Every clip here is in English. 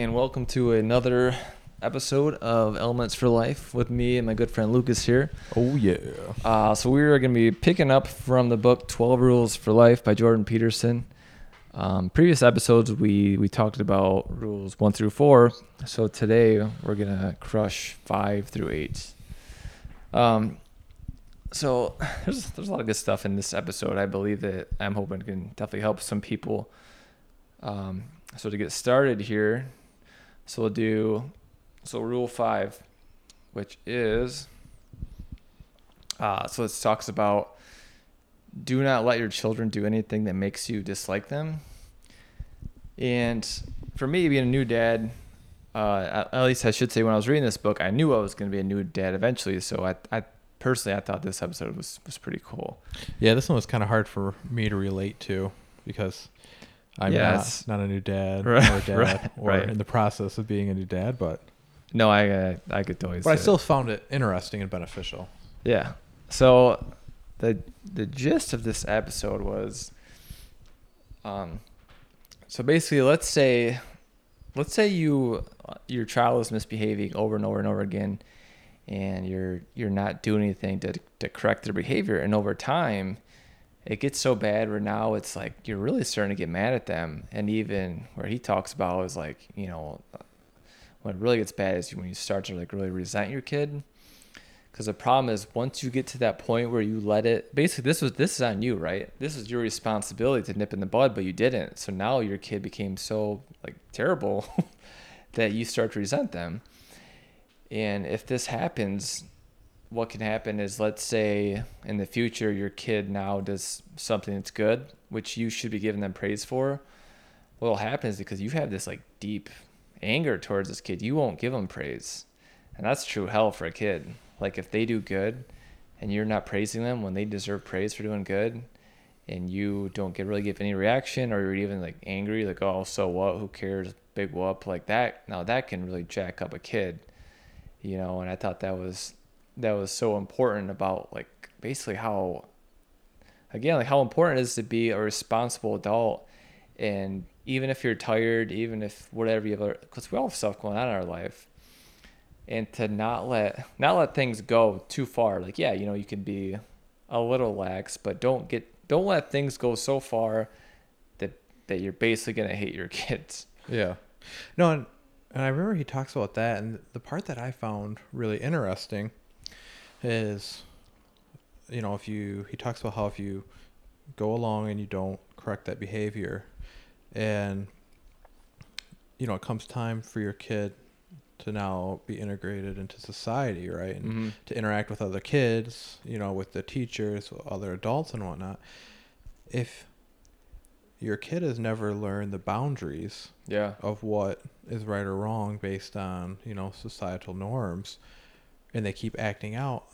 And welcome to another episode of Elements for Life with me and my good friend Lucas here. Oh yeah. Uh, so we're going to be picking up from the book 12 Rules for Life by Jordan Peterson. Um, previous episodes we we talked about rules one through four. So today we're gonna crush five through eight. Um, so there's there's a lot of good stuff in this episode. I believe that I'm hoping can definitely help some people. Um, so to get started here, so we'll do so rule five, which is uh, so it talks about do not let your children do anything that makes you dislike them. And for me, being a new dad, uh, at least I should say, when I was reading this book, I knew I was going to be a new dad eventually. So I, I personally, I thought this episode was was pretty cool. Yeah, this one was kind of hard for me to relate to because I'm Yeah, not, not a new dad Right, or a dad right, or right. in the process of being a new dad, but No, I uh, I could totally. but I see it. still found it interesting and beneficial. Yeah. So the the gist of this episode was um so basically let's say let's say you your child is misbehaving over and over and over again and you're you're not doing anything to to correct their behavior and over time it gets so bad where now it's like you're really starting to get mad at them. And even where he talks about is like you know when it really gets bad is when you start to like really resent your kid. Because the problem is once you get to that point where you let it basically this was this is on you right? This is your responsibility to nip in the bud but you didn't. So now your kid became so like terrible that you start to resent them. And if this happens what can happen is let's say in the future your kid now does something that's good which you should be giving them praise for what will happen is because you have this like deep anger towards this kid you won't give them praise. And that's true hell for a kid. Like if they do good and you're not praising them when they deserve praise for doing good and you don't get really give any reaction or you're even like angry like oh so what? Who cares? Big whoop. Like that now that can really jack up a kid you know? And i thought that was that was so important about like basically how again like how important it is to be a responsible adult. And even if you're tired even if whatever you have because we all have stuff going on in our life and to not let not let things go too far. Like yeah you know you can be a little lax but don't get don't let things go so far that that you're basically to hate your kids. Yeah. No, and, and I remember he talks about that, and the part that I found really interesting is, you know, if you he talks about how if you go along and you don't correct that behavior, and you know, it comes time for your kid to now be integrated into society, right? And Mhm. to interact with other kids, you know, with the teachers, with other adults and whatnot. If your kid has never learned the boundaries yeah of what is right or wrong based on you know societal norms and they keep acting out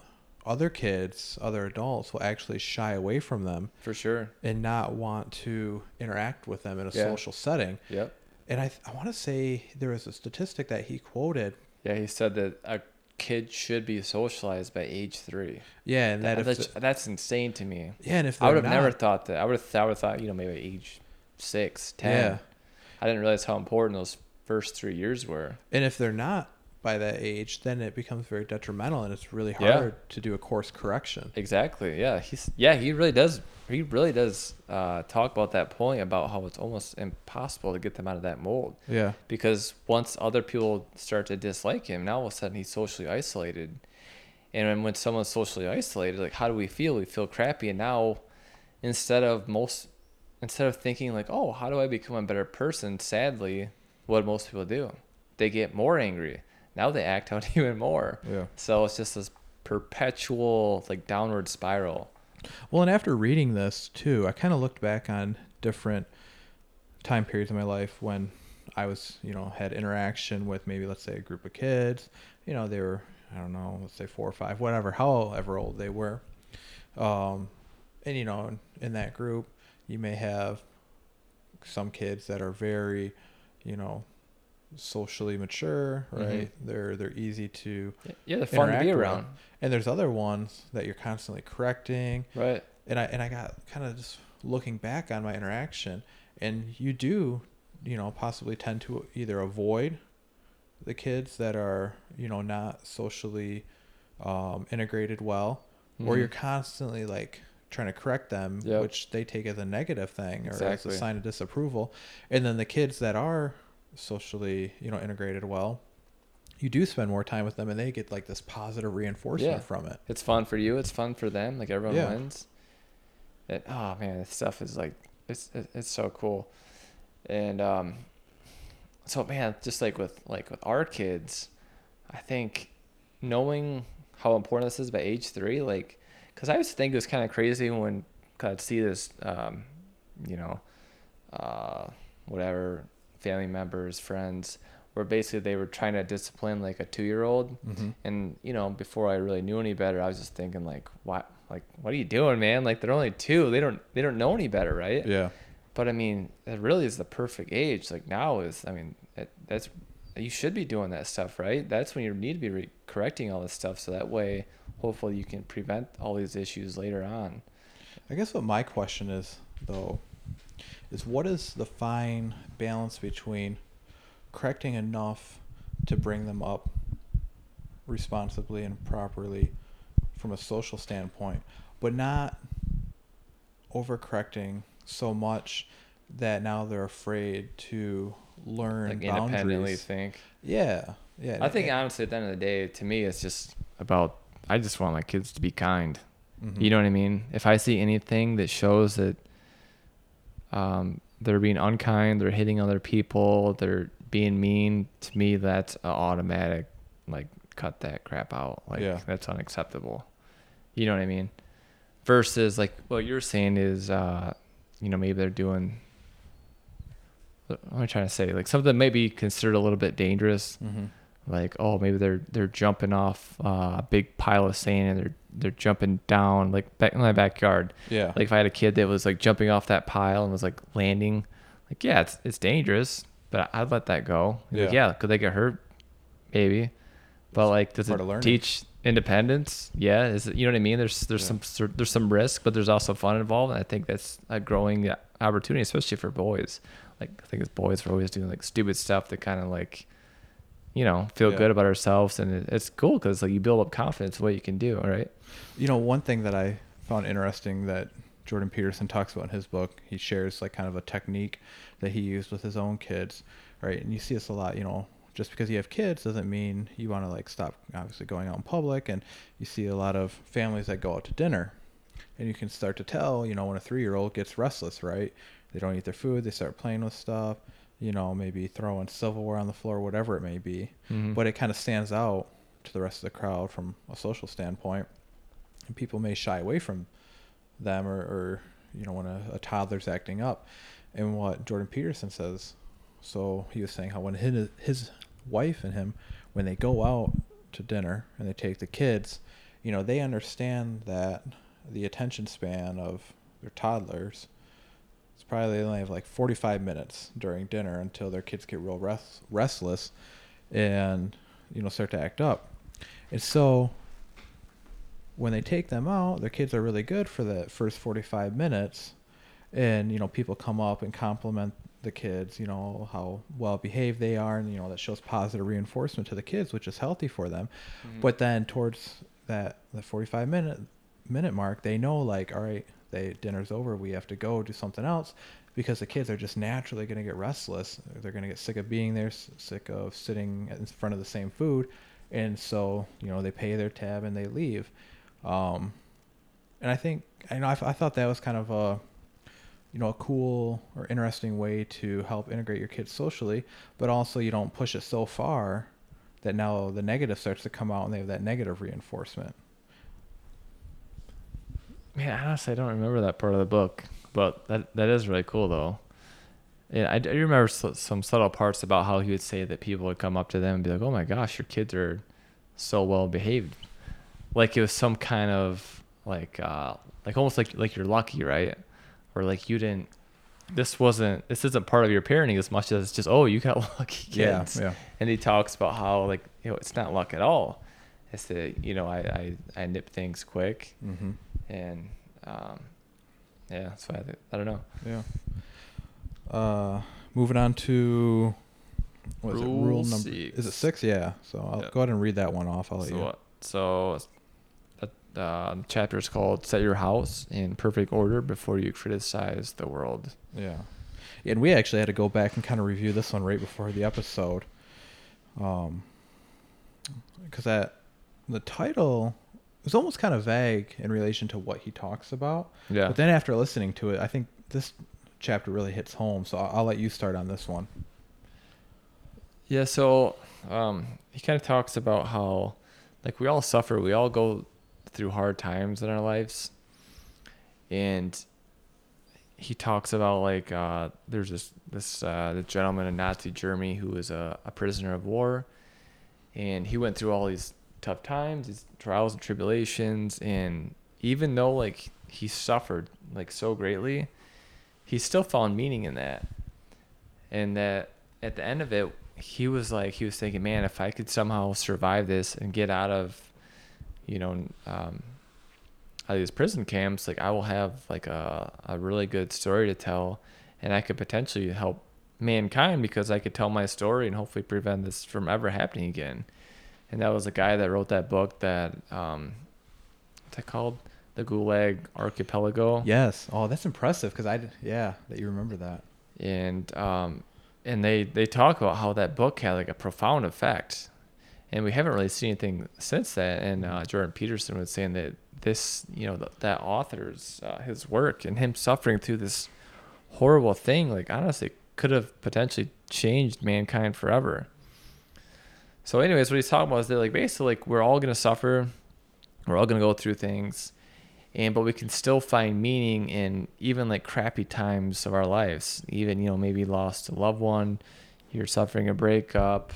other kids other adults will actually shy away from them for sure. and not want to interact with them in a Yeah. social setting. Yep. And i i want to say there was a statistic that he quoted. Yeah he said that a kid should be socialized by age three. Yeah and that, that, that's, the- that's insane to me. Yeah and if i would have never thought that i would have I would have thought you know maybe age six ten. Yeah. i didn't realize how important those first three years were. And if they're not by that age then it becomes very detrimental and it's really Yeah. hard to do a course correction Exactly. Yeah. He's yeah. He really does. He really does uh, talk about that point about how it's almost impossible to get them out of that mold yeah because once other people start to dislike him, now all of a sudden he's socially isolated, and when, when someone's socially isolated, like how do we feel? We feel crappy, and now instead of most instead of thinking like, oh, how do I become a better person? Sadly, what most people do, they get more angry. Now they act out even more. yeah So it's just this perpetual like downward spiral. Well, and after reading this too, I kind of looked back on different time periods in my life when I was, you know, had interaction with maybe let's say a group of kids. You know, they were I don't know, let's say four or five, whatever, however old they were. Um, and you know, in that group, you may have some kids that are very, you know, socially mature, Mhm. right? They're they're easy to Yeah, they're fun to be with. around. And there's other ones that you're constantly correcting, Right. and I and I got kind of just looking back on my interaction, and you do you know, possibly tend to either avoid the kids that are, you know, not socially um, integrated well, or Mhm. you're constantly like trying to correct them, Yep. which they take as a negative thing or as a sign of disapproval. And then the kids that are socially, you know, integrated well, you do spend more time with them and they get like this positive reinforcement Yeah. from it. It's fun for you. It's fun for them. Like everyone Yeah. wins. It, oh man, this stuff is like it's it's so cool, and um, so man, just like with like with our kids, I think knowing how important this is by age three, like, because I used to think it was kind of crazy when I'd see this, um, you know, uh, whatever family members, friends, where basically they were trying to discipline like a two year old Mm-hmm. and you know before i really knew any better i was just thinking like what like what are you doing man? Like they're only two. They don't they don't know any better right? Yeah. but i mean it really is the perfect age. Like now is i mean it, that's you should be doing that stuff right? That's when you need to be re- correcting all this stuff so that way hopefully you can prevent all these issues later on. I guess what my question is, though, is what is the fine balance between correcting enough to bring them up responsibly and properly from a social standpoint, but not overcorrecting so much that now they're afraid to learn like independently think Yeah, yeah. i think honestly at the end of the day to me it's just about i just want my kids to be kind Mhm. You know what I mean? If I see anything that shows that um, they're being unkind, they're hitting other people, they're being mean, to me, that's a automatic, like, cut that crap out. Like, Yeah. that's unacceptable. You know what I mean? Versus, like, what you're saying is, uh, you know, maybe they're doing, what am I trying to say? Like, something may be considered a little bit dangerous Mhm. Like oh maybe they're they're jumping off uh, a big pile of sand and they're they're jumping down like back in my backyard. Yeah. like if i had a kid that was like jumping off that pile and was like landing like yeah it's it's dangerous but i'd let that go. Like, Yeah. yeah could they get hurt? Maybe. But like does part it teach independence? Yeah is it you know what i mean? There's there's Yeah. some there's some risk but there's also fun involved and i think that's a growing opportunity especially for boys. Like i think as boys we're always doing like stupid stuff that kind of like you know feel Yeah. good about ourselves and it's cool because like you build up confidence what you can do all right You know, one thing that I found interesting that Jordan Peterson talks about in his book, he shares like kind of a technique that he used with his own kids, right? And you see this a lot, you know, just because you have kids doesn't mean you want to like stop obviously going out in public and you see a lot of families that go out to dinner and you can start to tell, you know, when a 3-year-old gets restless, right? They don't eat their food, they start playing with stuff, you know, maybe throwing silverware on the floor, whatever it may be Mhm. but it kind of stands out to the rest of the crowd from a social standpoint. And people may shy away from them or, or you know, when a, a toddler's acting up. And what Jordan Peterson says, so he was saying how when his, his wife and him, when they go out to dinner and they take the kids, you know, they understand that the attention span of their toddlers it's probably they only have like 45 minutes during dinner until their kids get real rest, restless and you know start to act up. And so when they take them out their kids are really good for the first 45 minutes. And you know people come up and compliment the kids you know how well behaved they are. And you know that shows positive reinforcement to the kids which is healthy for them. Mhm. but then towards that the 45 minute minute mark they know like all right they dinner's over we have to go do something else because the kids are just naturally going to get restless. They're going to get sick of being there sick of sitting in front of the same food and so you know they pay their tab and they leave. Um, and i think i know I, I thought that was kind of a you know a cool or interesting way to help integrate your kids socially but also you don't push it so far that now the negative starts to come out and they have that negative reinforcement Man, honestly, I don't remember that part of the book, but that that is really cool though. Yeah, I, do remember some subtle parts about how he would say that people would come up to them and be like, "Oh my gosh, your kids are so well behaved," like it was some kind of like uh like almost like like you're lucky, right? Or like you didn't. This wasn't. This isn't part of your parenting as much as it's just oh you got lucky kids. yeah And he talks about how like you know it's not luck at all. It's that you know I I, I nip things quick mm-hmm. and um, yeah, so I, th- I don't know. Yeah. Uh, moving on to what is it? Rule Rule number is it six. six? Yeah. So I'll Yep. go ahead and read that one off. I'll let So you. what? So that uh, the chapter is called "Set Your House in Perfect Order Before You Criticize the World." Yeah. And we actually had to go back and kind of review this one right before the episode. Um, because that the title was almost kind of vague in relation to what he talks about. Yeah. But then after listening to it, I think this chapter really hits home. So I'll, I'll let you start on this one. Yeah, so um, he kind of talks about how, like, we all suffer, we all go through hard times in our lives, and he talks about like uh, there's this this uh, this gentleman in Nazi Germany who was a, a prisoner of war, and he went through all these tough times, these trials and tribulations, and even though like he suffered like so greatly, he still found meaning in that, and that at the end of it, he was like he was thinking, man, if I could somehow survive this and get out of, you know, um, out of these prison camps, like I will have like a a really good story to tell, and I could potentially help mankind because I could tell my story and hopefully prevent this from ever happening again. And that was a guy that wrote that book that um, what's that called? The Gulag Archipelago Yes. Oh, that's impressive. Because I yeah, that you remember that. and um, and they they talk about how that book had like a profound effect, and we haven't really seen anything since that. And uh, Jordan Peterson was saying that this, you know, th- that author's uh, his work and him suffering through this horrible thing, like honestly, could have potentially changed mankind forever. So, anyways, what he's talking about is that like basically like we're all gonna suffer, we're all gonna go through things, and but we can still find meaning in even like crappy times of our lives. Even you know maybe lost a loved one, you're suffering a breakup,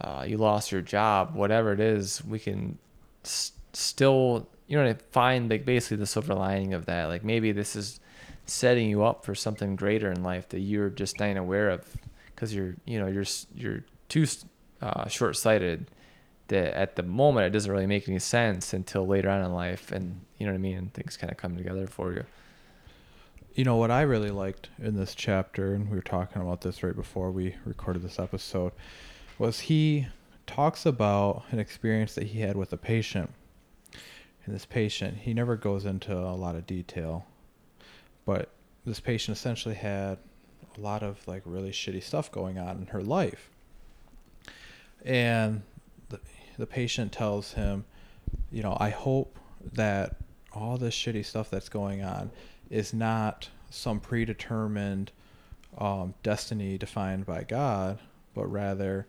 uh, you lost your job, whatever it is, we can s- still you know find like basically the silver lining of that. Like maybe this is setting you up for something greater in life that you're just not aware of because you're you know you're you're too uh, short-sighted that at the moment it doesn't really make any sense until later on in life and you know what i mean and things kind of come together for you You know what I really liked in this chapter, and we were talking about this right before we recorded this episode, was he talks about an experience that he had with a patient. And this patient, he never goes into a lot of detail, but this patient essentially had a lot of like really shitty stuff going on in her life. And the, the patient tells him, you know, I hope that all this shitty stuff that's going on is not some predetermined um, destiny defined by God, but rather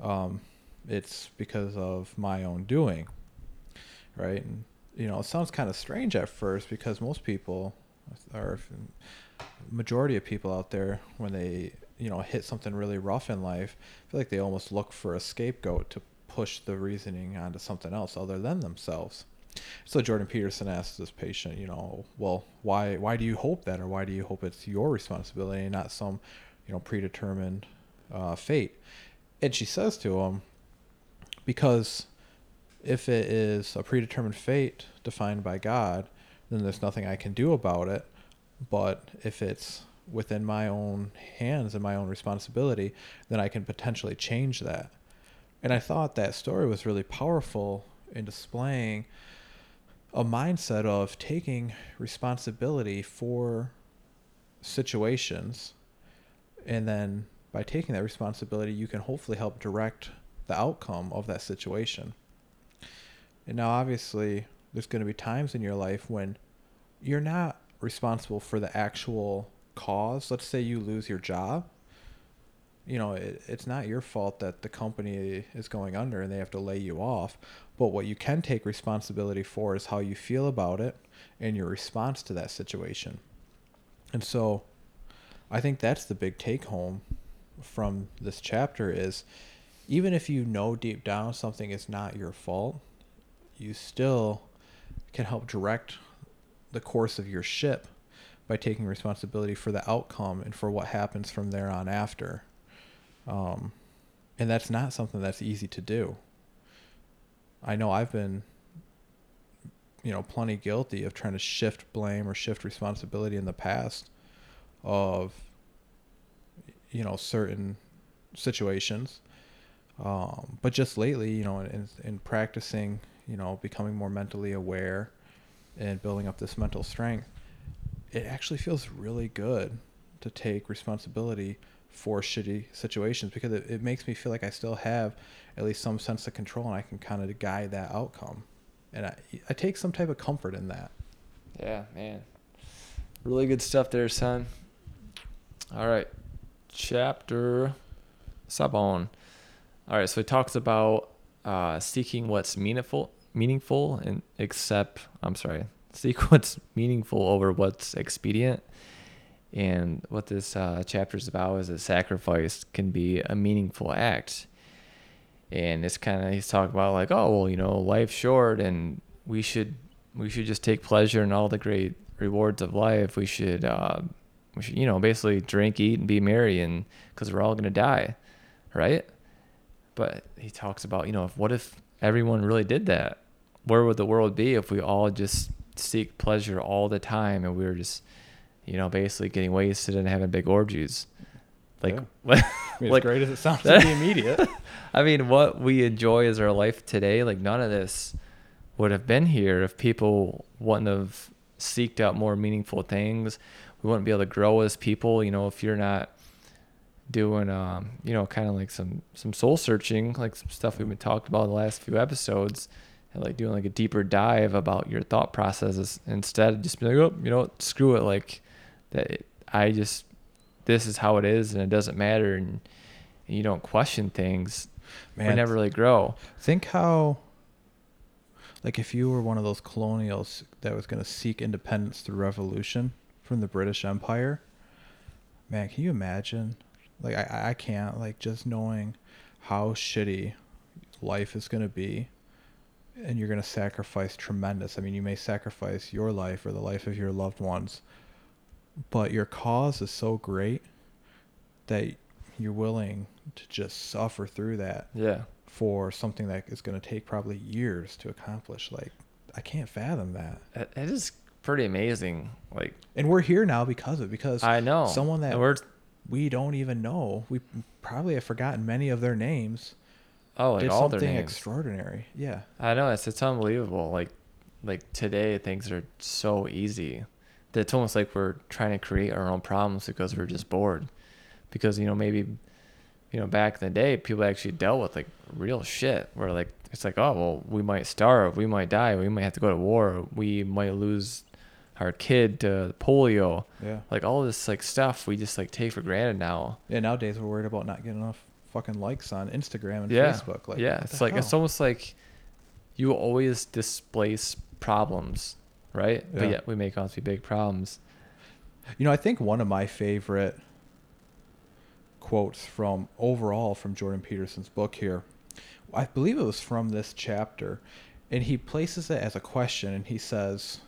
um, it's because of my own doing, right? And you know, it sounds kind of strange at first because most people, or majority of people out there, when they you know hit something really rough in life, I feel like they almost look for a scapegoat to push the reasoning onto something else other than themselves. So Jordan Peterson asked this patient, you know, well, why why do you hope that, or why do you hope it's your responsibility and not some, you know, predetermined uh, fate? And she says to him, because if it is a predetermined fate defined by God, then there's nothing I can do about it. But if it's within my own hands and my own responsibility, then I can potentially change that. And I thought that story was really powerful in displaying a mindset of taking responsibility for situations. And then by taking that responsibility, you can hopefully help direct the outcome of that situation. And now, obviously, there's going to be times in your life when you're not responsible for the actual cause. Let's say you lose your job. You know, it, it's not your fault that the company is going under and they have to lay you off. But what you can take responsibility for is how you feel about it and your response to that situation. And so I think that's the big take home from this chapter is even if you know deep down something is not your fault, you still can help direct the course of your ship by taking responsibility for the outcome and for what happens from there on after. Um, and that's not something that's easy to do. I know I've been, you know, plenty guilty of trying to shift blame or shift responsibility in the past of, you know certain situations um, but just lately you know in, in practicing you know becoming more mentally aware and building up this mental strength it actually feels really good to take responsibility for shitty situations because it, it makes me feel like i still have at least some sense of control and i can kind of guide that outcome and I, I take some type of comfort in that Yeah, man. Really good stuff there, son. All right. Chapter Sabon. All right, so it talks about uh, seeking what's meaningful meaningful and accept I'm sorry, seek what's meaningful over what's expedient. And what this uh, chapter is about is that sacrifice can be a meaningful act. And it's kind of he's talking about like, oh well, you know, life's short, and we should we should just take pleasure in all the great rewards of life. We should, uh, we should, you know, basically drink, eat, and be merry, and because we're all gonna die, right? But he talks about, you know, if what if everyone really did that? Where would the world be if we all just seek pleasure all the time and we were just, you know, basically getting wasted and having big orgies? Like, I mean, like as great as it sounds to be immediate I mean, what we enjoy as our life today, like none of this would have been here if people wouldn't have seeked out more meaningful things. We wouldn't be able to grow as people. You know, if you're not doing, um, you know, kind of like some some soul searching, like some stuff we've been talking about in the last few episodes, and like doing like a deeper dive about your thought processes instead of just being like, oh, you know, screw it, like that. I just this is how it is, and it doesn't matter, and, and you don't question things. we never really grow. Think how, like, if you were one of those colonials that was going to seek independence through revolution from the British Empire, man, can you imagine? Like, I, I can't, like, just knowing how shitty life is going to be, and you're going to sacrifice tremendous. I mean, you may sacrifice your life or the life of your loved ones, but your cause is so great that you're willing to just suffer through that Yeah. for something that is going to take probably years to accomplish. Like, I can't fathom that. It, is pretty amazing. Like And we're here now because of it, because I know someone that we don't even know. We probably have forgotten many of their names. Oh like did all something extraordinary. Yeah. I know it's it's unbelievable. Like like today things are so easy that it's almost like we're trying to create our own problems because we're just bored. Because you know maybe you know back in the day people actually dealt with like real shit where like it's like oh well we might starve, we might die, we might have to go to war, we might lose our kid to polio. Yeah. Like all this like stuff we just like take for granted now. Yeah. Nowadays we're worried about not getting enough fucking likes on Instagram and yeah. Facebook. Like, yeah, it's like it's almost like you always displace problems, right? But Yeah. yet we make out to be big problems. You know, I think one of my favorite quotes from overall from Jordan Peterson's book here, I believe it was from this chapter, and he places it as a question and he says,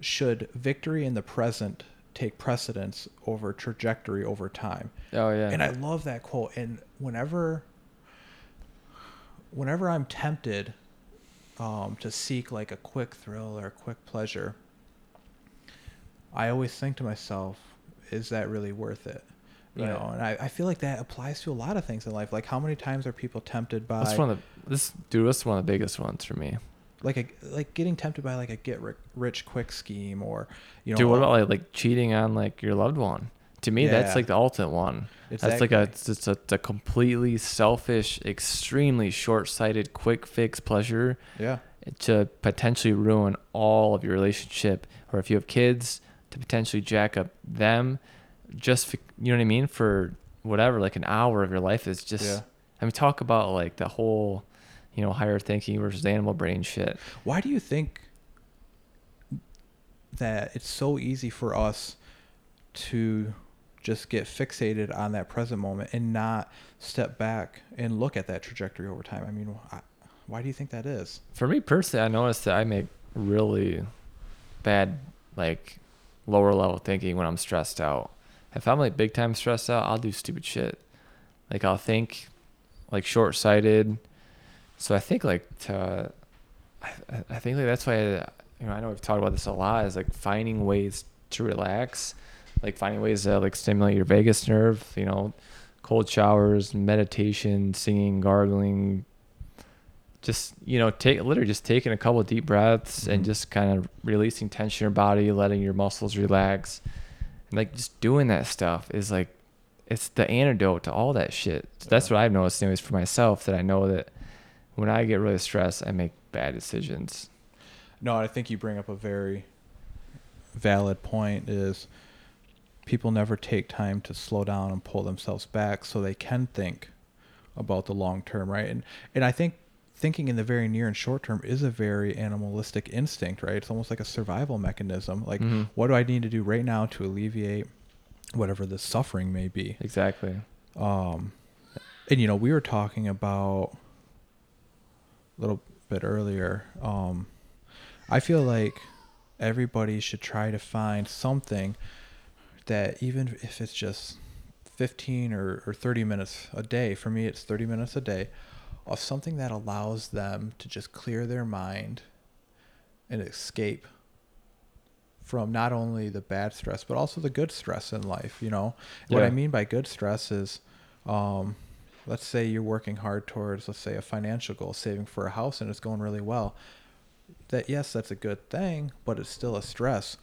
Should victory in the present take precedence over trajectory over time? Oh yeah. And I love that quote. And whenever, whenever I'm tempted um, to seek like a quick thrill or a quick pleasure, I always think to myself, is that really worth it? You Right. know, and I, I feel like that applies to a lot of things in life. Like how many times are people tempted by that's one of the this dude. That's one of the biggest ones for me. like a like getting tempted by like a get rich quick scheme or you know dude, what about like like cheating on like your loved one? To me, that's like the ultimate one. It's that's like a exactly. it's a, it's a completely selfish, extremely short-sighted, quick fix pleasure yeah to potentially ruin all of your relationship or if you have kids to potentially jack up them just for, you know what i mean for whatever like an hour of your life is just Yeah. i mean talk about like the whole you know higher thinking versus animal brain shit Why do you think that it's so easy for us to just get fixated on that present moment and not step back and look at that trajectory over time? I mean, I, why do you think that is? for me personally i noticed that i make really bad like lower level thinking when i'm stressed out if i'm like big time stressed out i'll do stupid shit like i'll think like short-sighted so i think like to i, I think like that's why I, you know i know we've talked about this a lot is like finding ways to relax like finding ways to like stimulate your vagus nerve. You know, cold showers, meditation, singing, gargling. Just you know, take literally just taking a couple of deep breaths and Mhm. just kind of releasing tension in your body, letting your muscles relax, and like just doing that stuff is like it's the antidote to all that shit. So that's what I've noticed, anyways, for myself. That I know that when I get really stressed, I make bad decisions. No, I think you bring up a very valid point is people never take time to slow down and pull themselves back so they can think about the long term, right? And and I think thinking in the very near and short term is a very animalistic instinct, right? It's almost like a survival mechanism. Like Mhm. what do I need to do right now to alleviate whatever the suffering may be? Exactly. Um, and you know, we were talking about a little bit earlier. Um, I feel like everybody should try to find something that, even if it's just 15 or, or 30 minutes a day, for me, it's 30 minutes a day, of something that allows them to just clear their mind and escape from not only the bad stress but also the good stress in life you know? What i mean by good stress is um, let's say you're working hard towards let's say a financial goal saving for a house and it's going really well that yes that's a good thing but it's still a stress.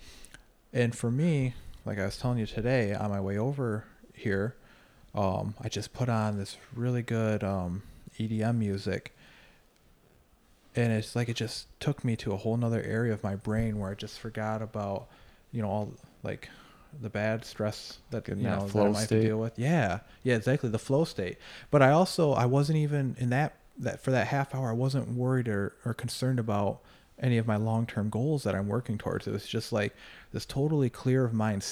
And for me like i was telling you today on my way over here um, i just put on this really good um, edm music and it's like it just took me to a whole nother area of my brain where i just forgot about you know all like the bad stress that Getting you know that flow I might have to deal with. Yeah, yeah, exactly the flow state. But I also I wasn't even in that that for that half hour I wasn't worried or or concerned about any of my long term goals that I'm working towards. It was just like this totally clear of mind